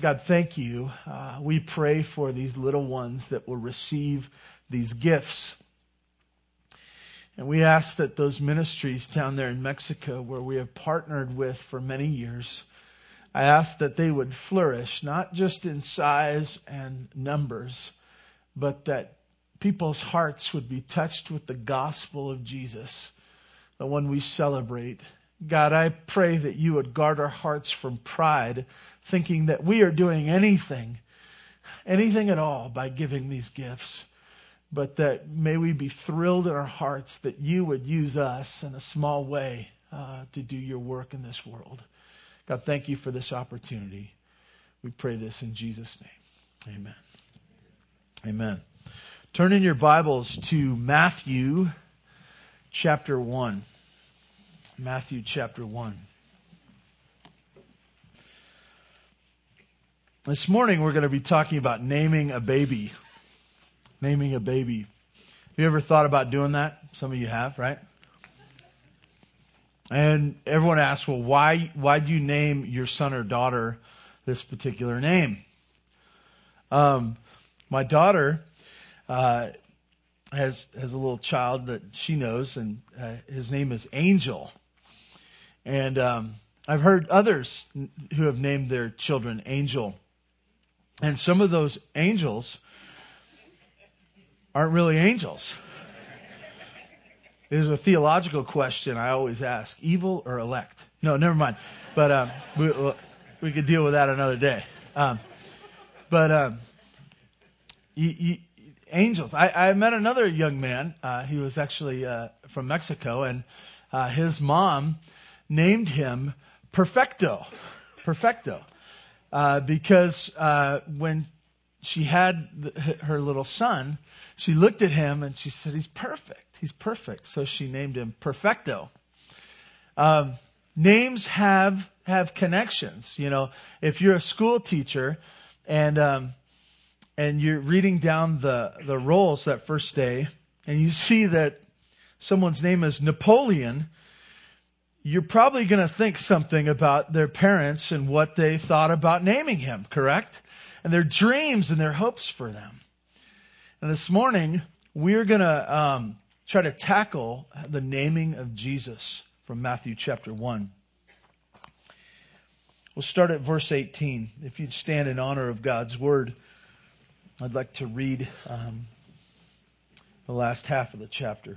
God, thank you. Uh, we pray for these little ones that will receive these gifts. And we ask that those ministries down there in Mexico, where we have partnered with for many years, I ask that they would flourish, not just in size and numbers, but that people's hearts would be touched with the gospel of Jesus, the one we celebrate. God, I pray that you would guard our hearts from pride, thinking that we are doing anything, anything at all by giving these gifts. But that may we be thrilled in our hearts that you would use us in a small way uh, to do your work in this world. God, thank you for this opportunity. We pray this in Jesus' name. Amen. Amen. Turn in your Bibles to Matthew chapter 1. Matthew chapter 1. This morning we're going to be talking about naming a baby. Naming a baby. Have you ever thought about doing that? Some of you have, right? And everyone asks, well, why, why do you name your son or daughter this particular name? Um, my daughter uh, has has a little child that she knows, and uh, his name is Angel. And um, I've heard others who have named their children Angel, and some of those angels aren't really angels. There's a theological question I always ask: evil or elect? No, never mind. But um, we we could deal with that another day. Um, but um, you, you, angels. I, I met another young man. Uh, he was actually uh, from Mexico, and uh, his mom named him Perfecto. Perfecto. Uh, because uh, when she had the, her little son, she looked at him and she said, He's perfect. He's perfect. So she named him Perfecto. Um, names have have connections. You know, if you're a school teacher and um, and you're reading down the, the rolls that first day, and you see that someone's name is Napoleon, you're probably going to think something about their parents and what they thought about naming him, correct? And their dreams and their hopes for them. And this morning, we're going to um, try to tackle the naming of Jesus from Matthew chapter 1. We'll start at verse 18. If you'd stand in honor of God's word. I'd like to read um, the last half of the chapter.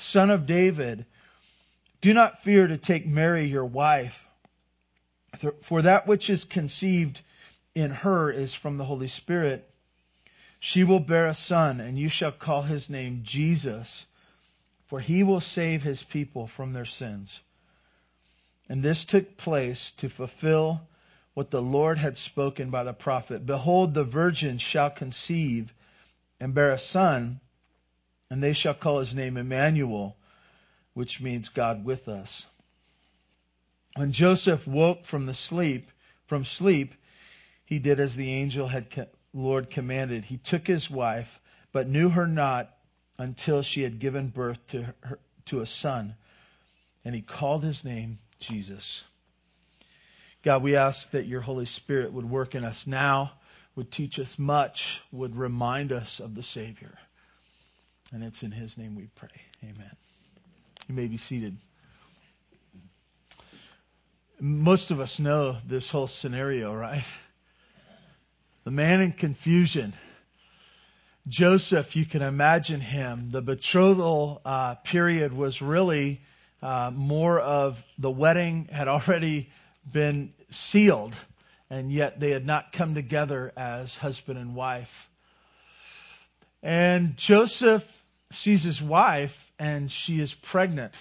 son of David, do not fear to take Mary your wife, for that which is conceived in her is from the Holy Spirit. She will bear a son, and you shall call his name Jesus, for he will save his people from their sins. And this took place to fulfill what the Lord had spoken by the prophet. Behold, the virgin shall conceive and bear a son, and they shall call his name Emmanuel, which means God with us. When Joseph woke from the sleep, from sleep, he did as the angel had Lord commanded. He took his wife, but knew her not until she had given birth to her, to a son, and he called his name Jesus. God, we ask that your Holy Spirit would work in us now, would teach us much, would remind us of the Savior. And it's in His name we pray. Amen. You may be seated. Most of us know this whole scenario, right? The man in confusion. Joseph, you can imagine him. The betrothal uh, period was really uh, more of the wedding had already been sealed, and yet they had not come together as husband and wife. And Joseph sees his wife, and she is pregnant.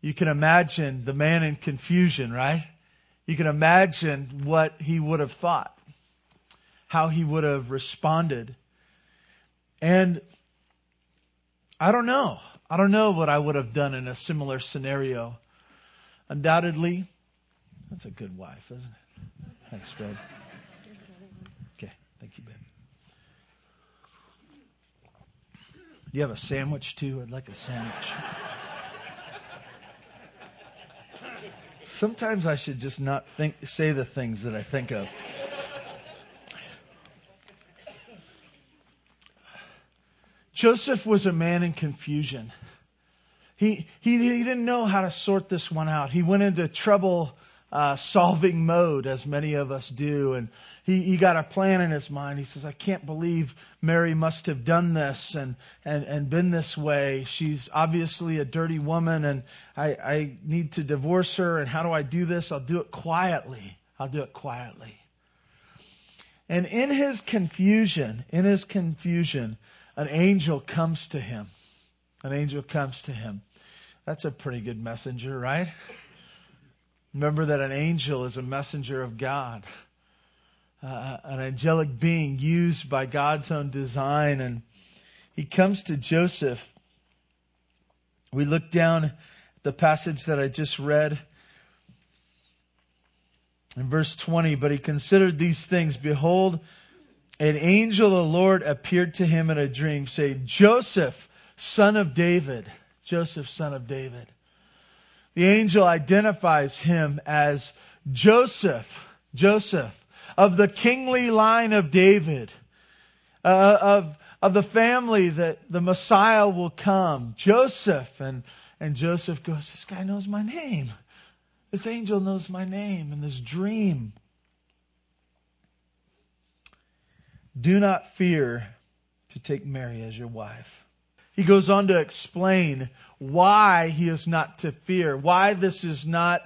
You can imagine the man in confusion, right? You can imagine what he would have thought, how he would have responded. And I don't know. I don't know what I would have done in a similar scenario. Undoubtedly, that's a good wife, isn't it? Thanks, babe. Okay, thank you, babe. You have a sandwich too? I'd like a sandwich. Sometimes I should just not think, say the things that I think of. Joseph was a man in confusion. He, he, he didn't know how to sort this one out. He went into trouble uh, solving mode, as many of us do. And he, he got a plan in his mind. He says, I can't believe Mary must have done this and, and, and been this way. She's obviously a dirty woman, and I, I need to divorce her. And how do I do this? I'll do it quietly. I'll do it quietly. And in his confusion, in his confusion, an angel comes to him. An angel comes to him. That's a pretty good messenger, right? Remember that an angel is a messenger of God, uh, an angelic being used by God's own design. And he comes to Joseph. We look down the passage that I just read in verse 20. But he considered these things. Behold, an angel of the Lord appeared to him in a dream, saying, Joseph, son of David, Joseph, son of David. The angel identifies him as Joseph, Joseph, of the kingly line of David, uh, of, of the family that the Messiah will come. Joseph. And, and Joseph goes, This guy knows my name. This angel knows my name in this dream. Do not fear to take Mary as your wife. He goes on to explain why he is not to fear, why this is not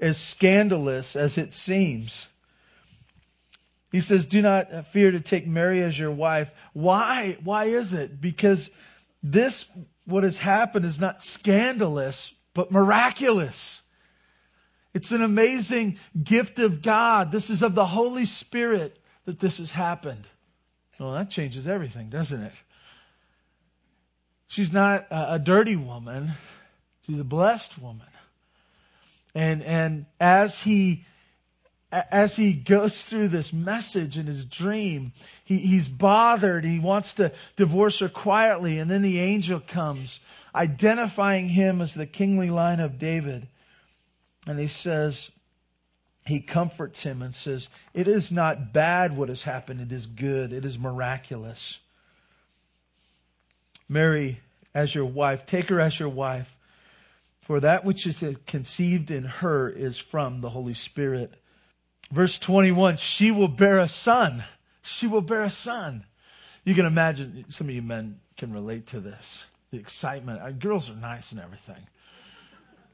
as scandalous as it seems. He says, Do not fear to take Mary as your wife. Why? Why is it? Because this, what has happened, is not scandalous, but miraculous. It's an amazing gift of God. This is of the Holy Spirit that this has happened. Well, that changes everything, doesn't it? She's not a, a dirty woman. She's a blessed woman. And, and as he, as he goes through this message in his dream, he, he's bothered. He wants to divorce her quietly. And then the angel comes, identifying him as the kingly line of David. And he says, he comforts him and says, It is not bad what has happened. It is good. It is miraculous. Mary as your wife, take her as your wife, for that which is conceived in her is from the Holy Spirit. Verse 21 She will bear a son. She will bear a son. You can imagine, some of you men can relate to this. The excitement. Uh, girls are nice and everything.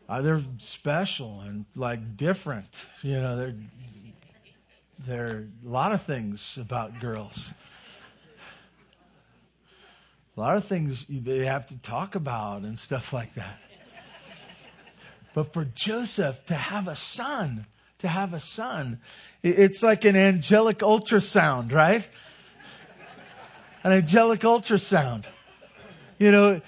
Uh, they're special and like different. You know, they're, they're a lot of things about girls a lot of things they have to talk about and stuff like that. But for Joseph to have a son, to have a son, it's like an angelic ultrasound, right? An angelic ultrasound. You know,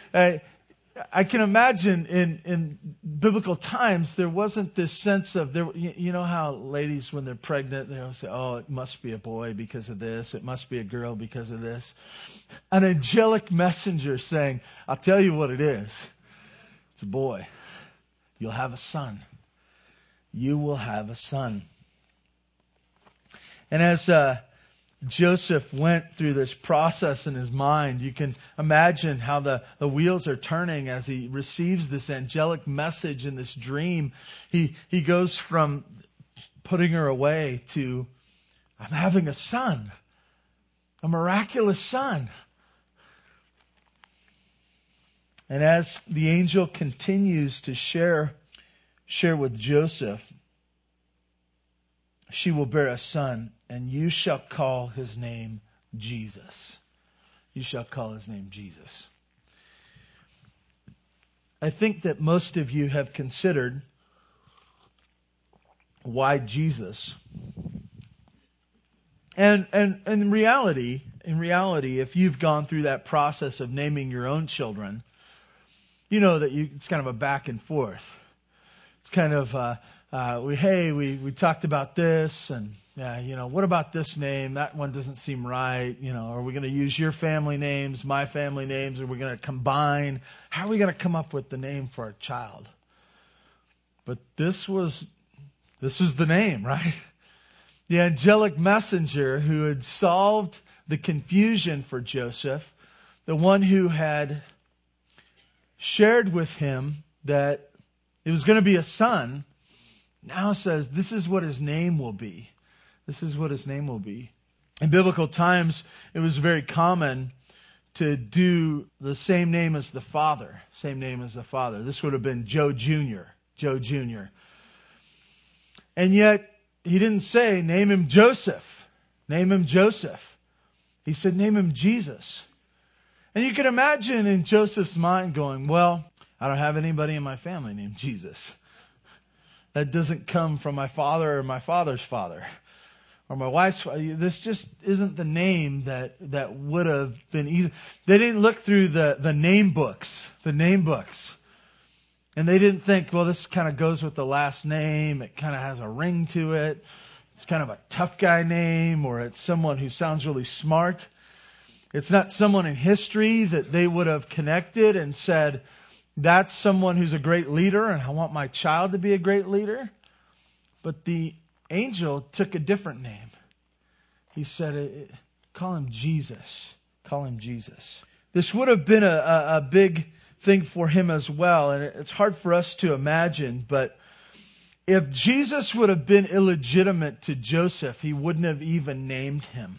I can imagine in, in biblical times, there wasn't this sense of, there, you know how ladies, when they're pregnant, they'll say, oh, it must be a boy because of this. It must be a girl because of this. An angelic messenger saying, I'll tell you what it is. It's a boy. You'll have a son. You will have a son. And as, uh, Joseph went through this process in his mind. You can imagine how the, the wheels are turning as he receives this angelic message in this dream. He, he goes from putting her away to, I'm having a son, a miraculous son. And as the angel continues to share, share with Joseph, she will bear a son, and you shall call his name Jesus. You shall call his name Jesus. I think that most of you have considered why Jesus? And, and, and in reality, in reality, if you've gone through that process of naming your own children, you know that you, it's kind of a back and forth. It's kind of, uh, uh, we, hey, we, we talked about this and, yeah, you know, what about this name? That one doesn't seem right. You know, are we going to use your family names, my family names? Are we going to combine? How are we going to come up with the name for our child? But this was, this was the name, right? The angelic messenger who had solved the confusion for Joseph, the one who had shared with him that it was going to be a son, now says this is what his name will be. This is what his name will be. In biblical times, it was very common to do the same name as the father, same name as the father. This would have been Joe Jr., Joe Jr. And yet, he didn't say, name him Joseph, name him Joseph. He said, name him Jesus. And you can imagine in Joseph's mind going, well, I don't have anybody in my family named Jesus. That doesn't come from my father or my father's father or my wife's. This just isn't the name that, that would have been easy. They didn't look through the, the name books, the name books. And they didn't think, well, this kind of goes with the last name. It kind of has a ring to it. It's kind of a tough guy name or it's someone who sounds really smart. It's not someone in history that they would have connected and said, that's someone who's a great leader and I want my child to be a great leader. But the angel took a different name. He said, call him Jesus. Call him Jesus. This would have been a, a, a big thing for him as well. And it's hard for us to imagine, but if Jesus would have been illegitimate to Joseph, he wouldn't have even named him.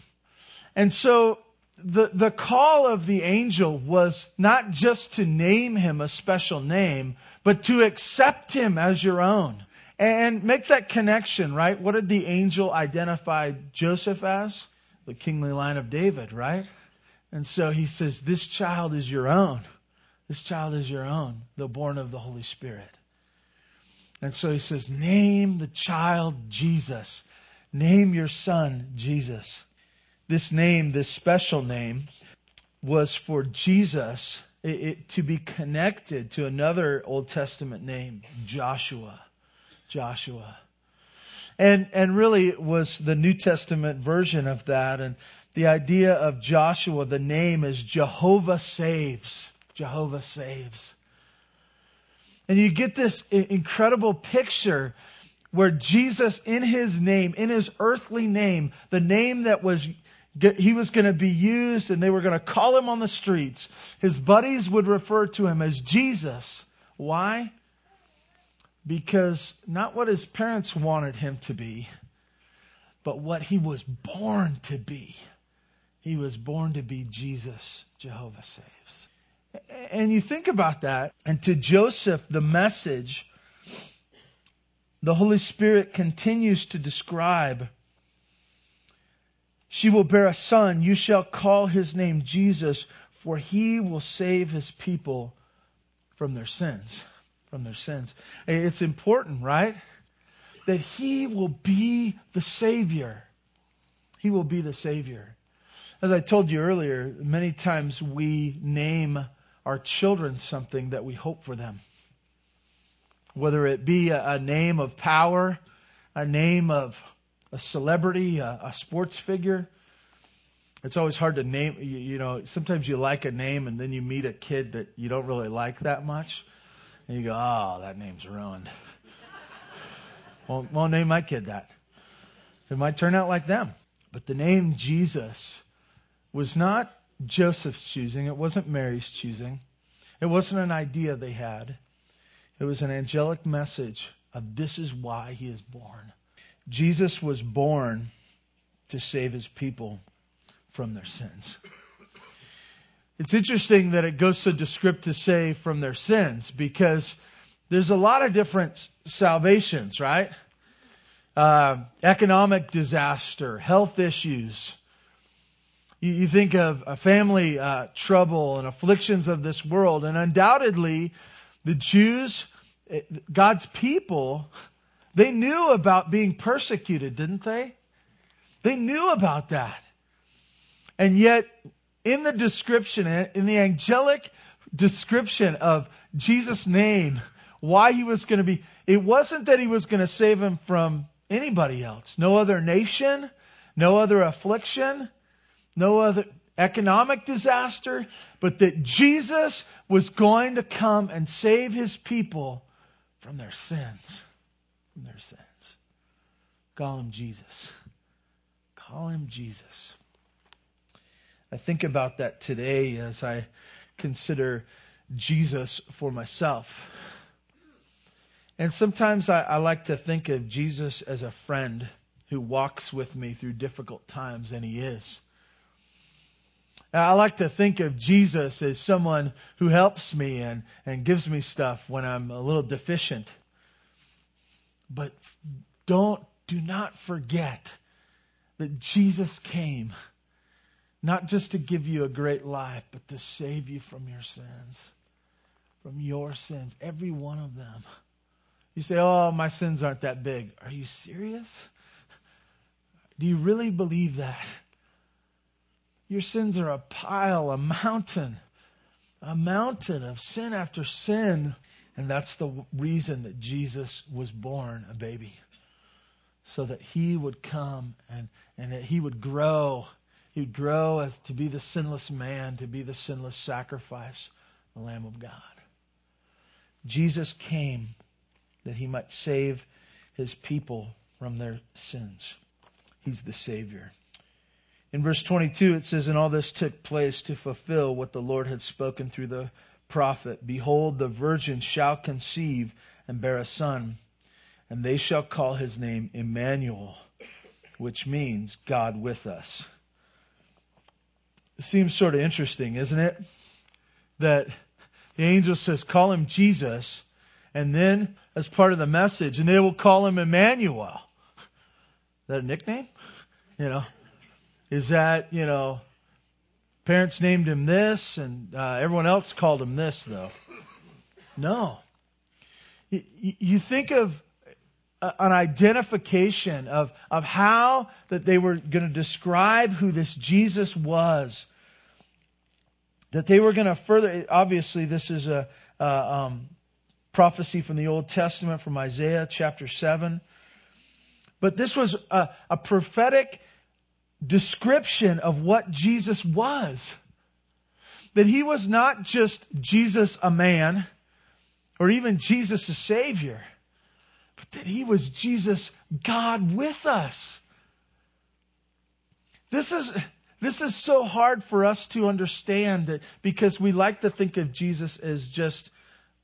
And so the, the call of the angel was not just to name him a special name, but to accept him as your own. And make that connection, right? What did the angel identify Joseph as? The kingly line of David, right? And so he says, this child is your own. This child is your own, the born of the Holy Spirit. And so he says, name the child Jesus. Name your son Jesus. This name, this special name, was for Jesus it, it, to be connected to another Old Testament name, Joshua. Joshua. And, and really was the New Testament version of that. And the idea of Joshua, the name is Jehovah saves. Jehovah saves. And you get this incredible picture where Jesus in his name, in his earthly name, the name that was he was going to be used and they were going to call him on the streets. His buddies would refer to him as Jesus. Why? Because not what his parents wanted him to be, but what he was born to be. He was born to be Jesus, Jehovah saves. And you think about that, and to Joseph, the message, the Holy Spirit continues to describe she will bear a son. You shall call his name Jesus, for he will save his people from their sins. From their sins. It's important, right? That he will be the Savior. He will be the Savior. As I told you earlier, many times we name our children something that we hope for them. Whether it be a, a name of power, a name of a celebrity, a, a sports figure. It's always hard to name, you, you, know, sometimes you like a name and then you meet a kid that you don't really like that much. And you go, oh, that name's ruined. won't, won't name my kid that. It might turn out like them. But the name Jesus was not Joseph's choosing. It wasn't Mary's choosing. It wasn't an idea they had. It was an angelic message of this is why he is born. Jesus was born to save his people from their sins. It's interesting that it goes so descriptive to say from their sins because there's a lot of different salvations, right? Uh, economic disaster, health issues. You, you think of a family uh, trouble and afflictions of this world, and undoubtedly, the Jews, eh, God's people, They knew about being persecuted, didn't they? They knew about that. And yet, in the description, in the angelic description of Jesus' name, why he was going to be, it wasn't that he was going to save him from anybody else. No other nation, no other affliction, no other economic disaster, but that Jesus was going to come and save his people from their sins. From their sins. Call him Jesus. Call him Jesus. I think about that today as I consider Jesus for myself. And sometimes I, I, like to think of Jesus as a friend who walks with me through difficult times, and he is. I like to think of Jesus as someone who helps me and, and gives me stuff when I'm a little deficient. But don't, do not forget that Jesus came not just to give you a great life, but to save you from your sins. From your sins, every one of them. You say, Oh, my sins aren't that big. Are you serious? Do you really believe that? Your sins are a pile, a mountain, a mountain of sin after sin. And that's the reason that Jesus was born a baby. So that he would come and, and that he would grow. He would grow as to be the sinless man, to be the sinless sacrifice, the Lamb of God. Jesus came that he might save his people from their sins. He's the Savior. In verse 22, it says, And all this took place to fulfill what the Lord had spoken through the prophet. Behold, the virgin shall conceive and bear a son, and they shall call his name Emmanuel, which means God with us. It seems sort of interesting, isn't it? That the angel says, Call him Jesus, and then as part of the message, and they will call him Emmanuel. Is that a nickname? You know, is that, you know, parents named him this and uh, everyone else called him this, though? No. You, you think of an identification of, of how that they were going to describe who this Jesus was. That they were going to further, obviously, this is a, a um, prophecy from the Old Testament from Isaiah chapter 7. But this was a, a prophetic description of what Jesus was. That he was not just Jesus a man or even Jesus a savior, but that he was Jesus God with us. This is, this is so hard for us to understand because we like to think of Jesus as just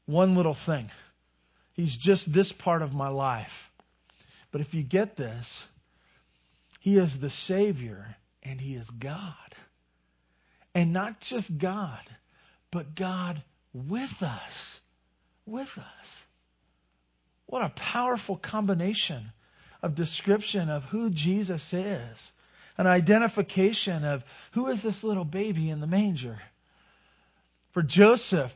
one little thing. He's just this part of my life. But if you get this, He is the Savior and He is God. And not just God, but God with us. With us. What a powerful combination of description of who Jesus is. An identification of who is this little baby in the manger. For Joseph,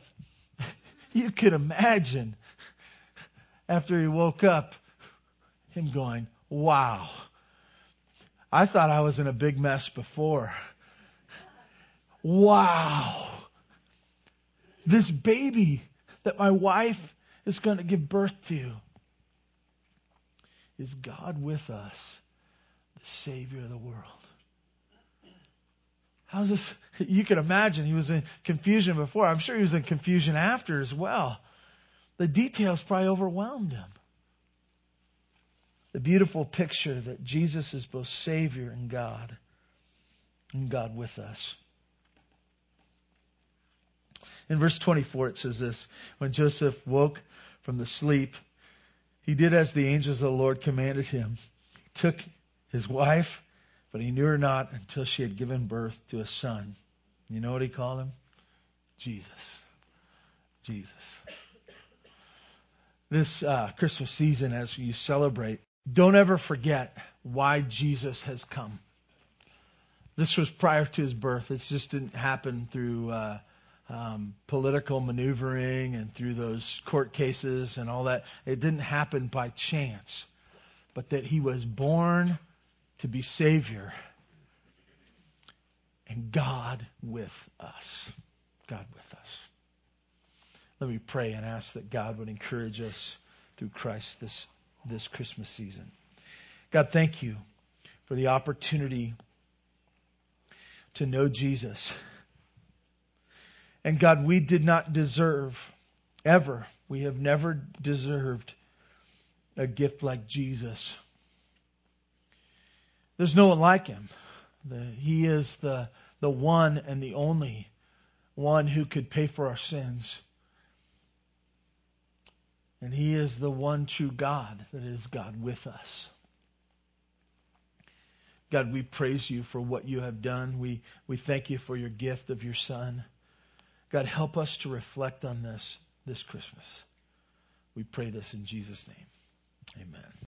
you could imagine after he woke up him going, Wow, I thought I was in a big mess before. Wow, this baby that my wife is going to give birth to is God with us, the Savior of the world. How's this? You can imagine he was in confusion before. I'm sure he was in confusion after as well. The details probably overwhelmed him. The beautiful picture that Jesus is both Savior and God, and God with us. In verse 24, it says this When Joseph woke from the sleep, he did as the angels of the Lord commanded him. He took his wife but he knew her not until she had given birth to a son. You know what he called him? Jesus. Jesus. This uh, Christmas season, as you celebrate, don't ever forget why Jesus has come. This was prior to his birth. It just didn't happen through uh, um, political maneuvering and through those court cases and all that. It didn't happen by chance, but that he was born to be Savior and God with us. God with us. Let me pray and ask that God would encourage us through Christ this, this Christmas season. God, thank you for the opportunity to know Jesus. And God, we did not deserve ever, we have never deserved a gift like Jesus. There's no one like him. The, he is the, the one and the only one who could pay for our sins. And he is the one true God that is God with us. God, we praise you for what you have done. We, we thank you for your gift of your son. God, help us to reflect on this this Christmas. We pray this in Jesus' name. Amen.